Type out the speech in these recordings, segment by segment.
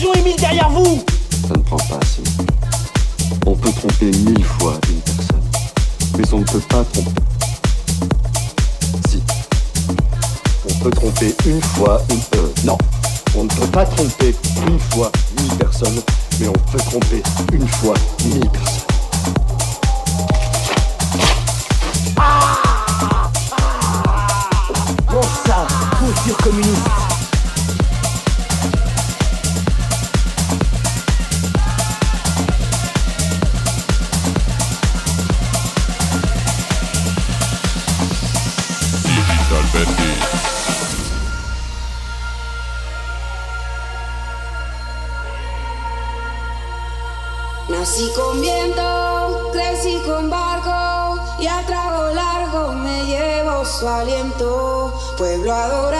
Attention, Émile, derrière vous Ça ne prend pas assez. On peut tromper mille fois une personne, mais on ne peut pas tromper. Si. On peut tromper une fois une. Euh, non. On ne peut pas tromper une fois mille personnes, mais on peut tromper une fois mille personnes. Bon ça, posture communiste Adorado,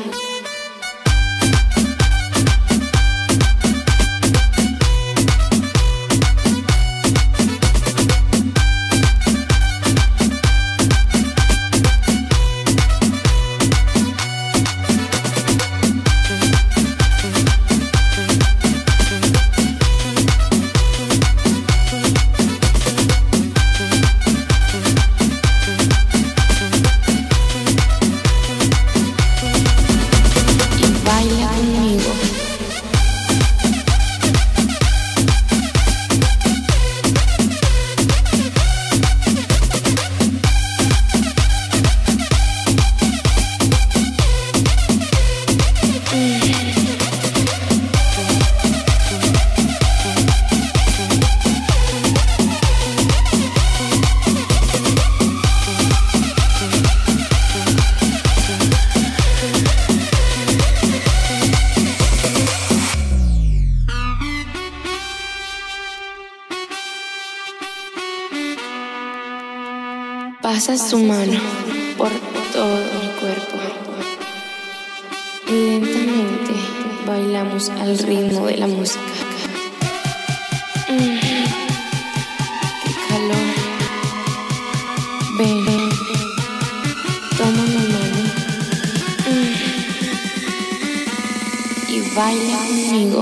Pasa su mano por todo mi cuerpo. Lentamente bailamos al ritmo de la música. ¡Qué calor! Ven, toma mi mano y baila conmigo.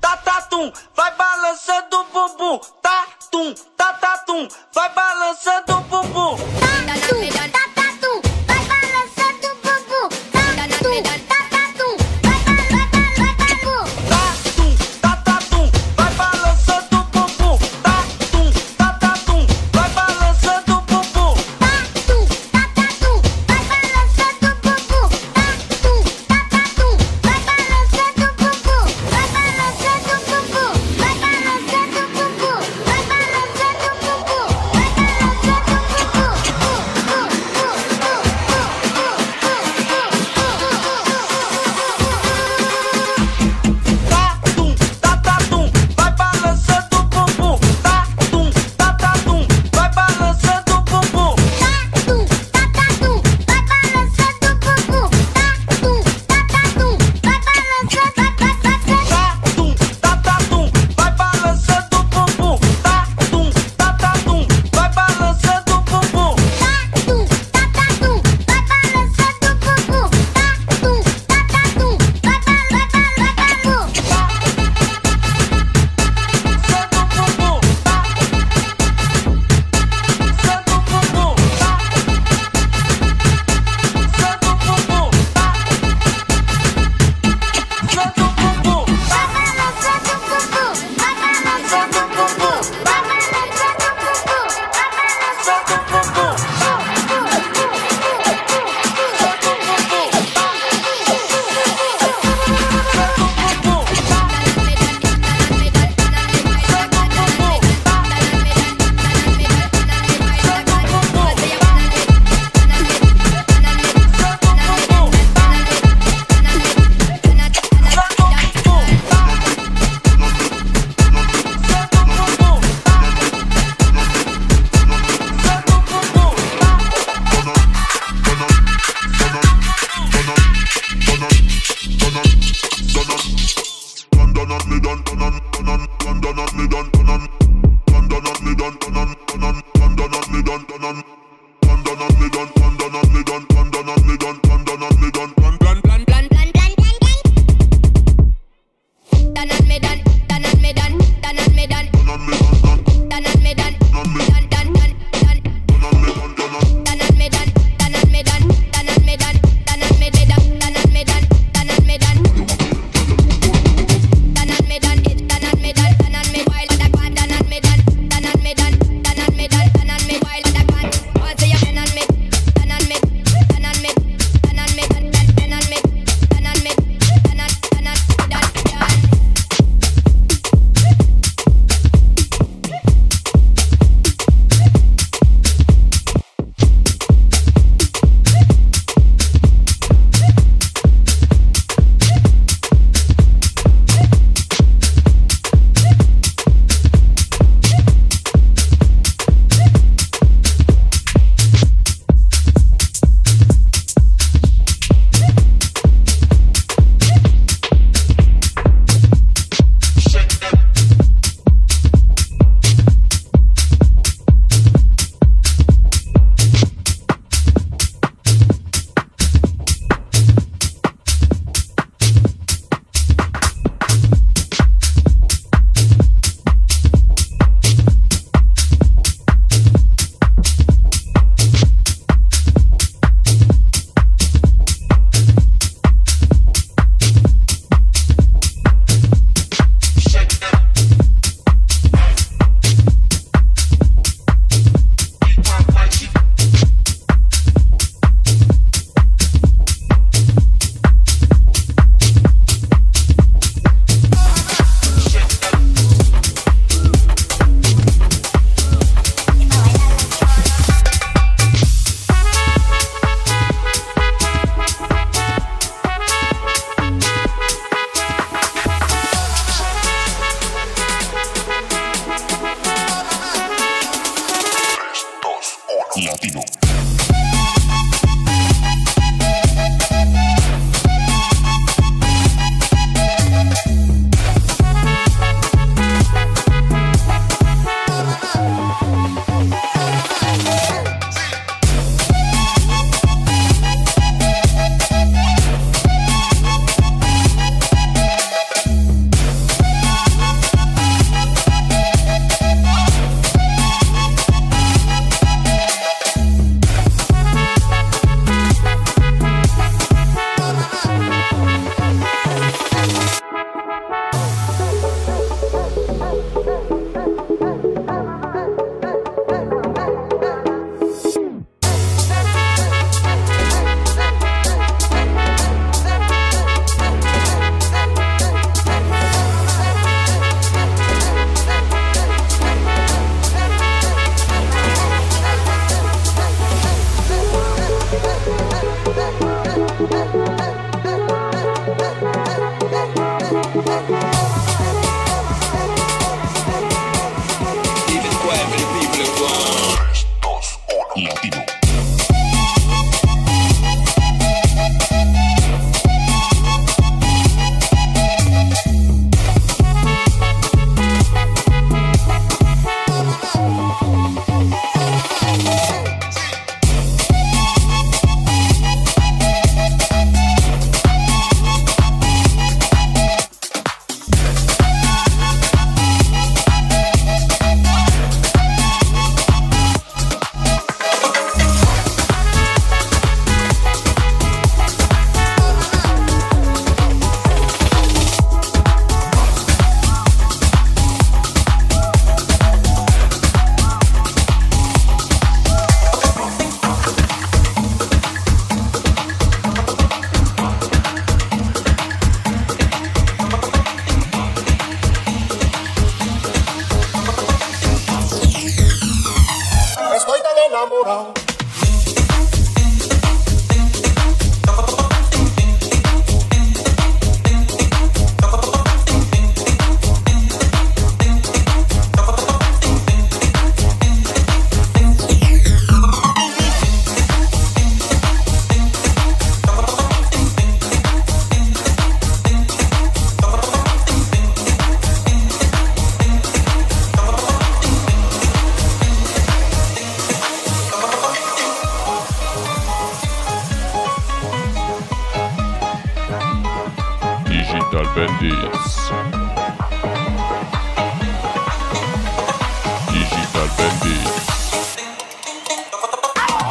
Tá, tá, tatatum, vai balançando o bumbum, tá, tatum, tatatum, vai balançando o bumbum.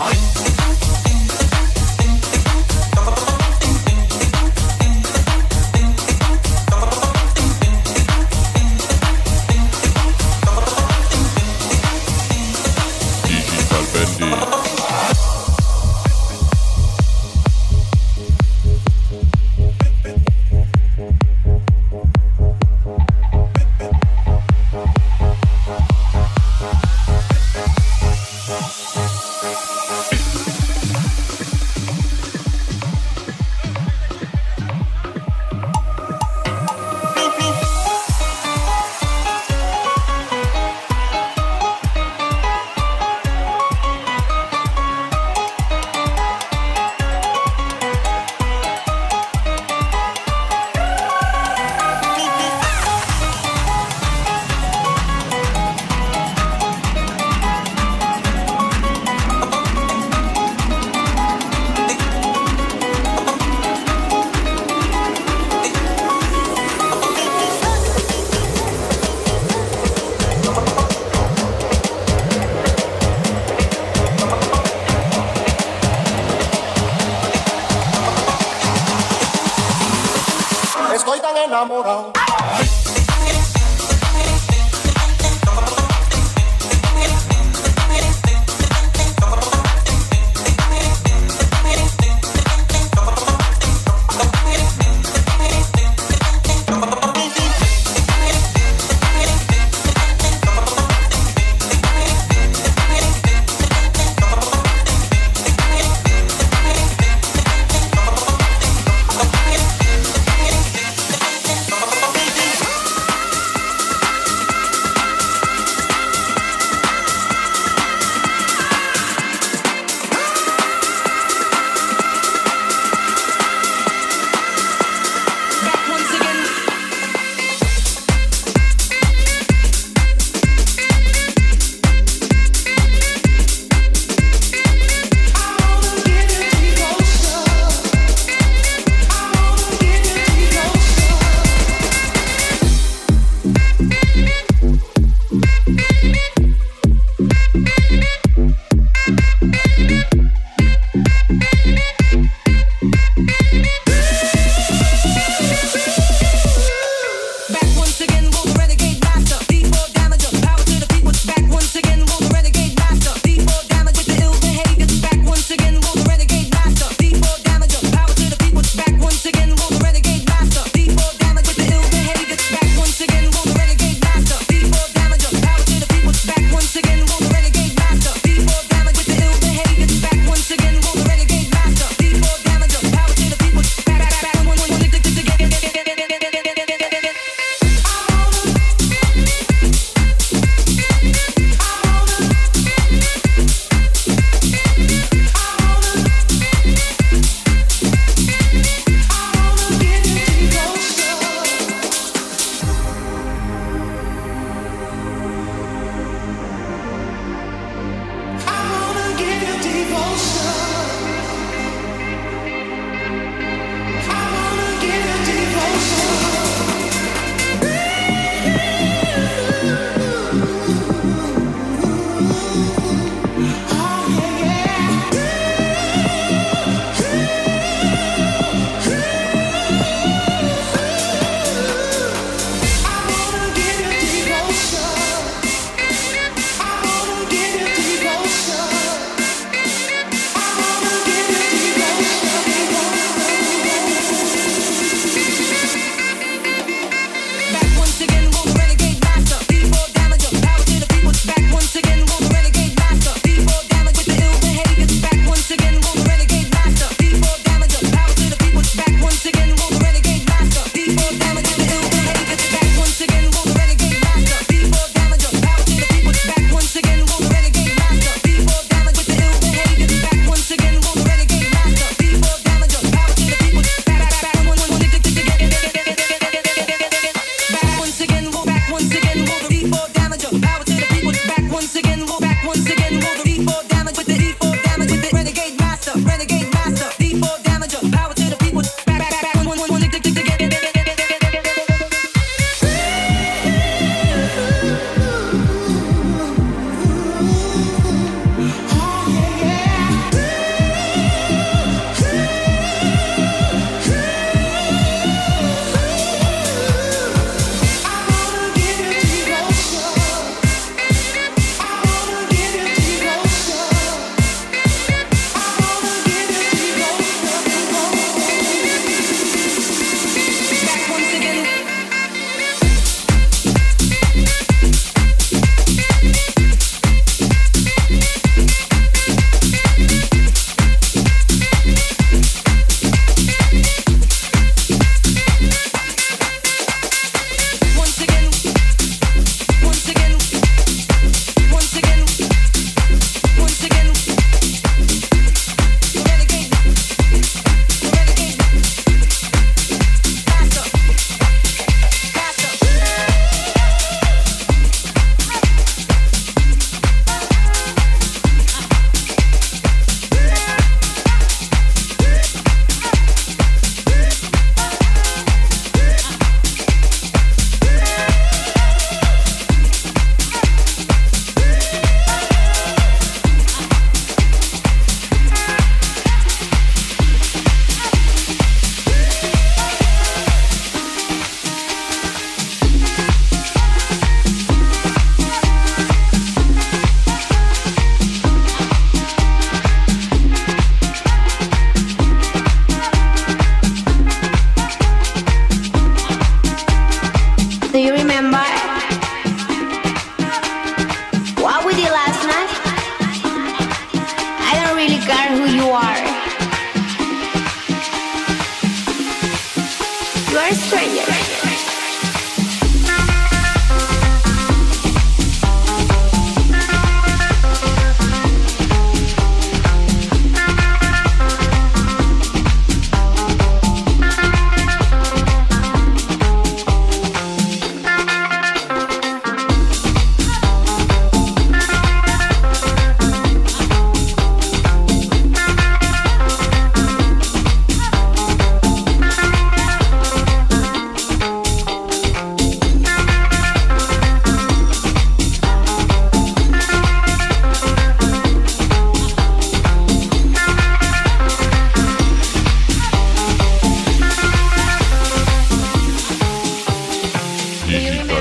I.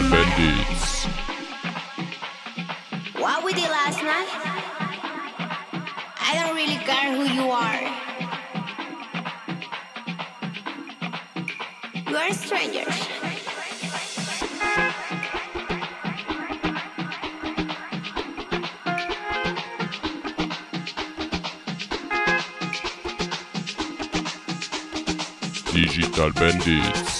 Digital Bandits. What we did last night? I don't really care who you are. You are strangers. Digital Bandits.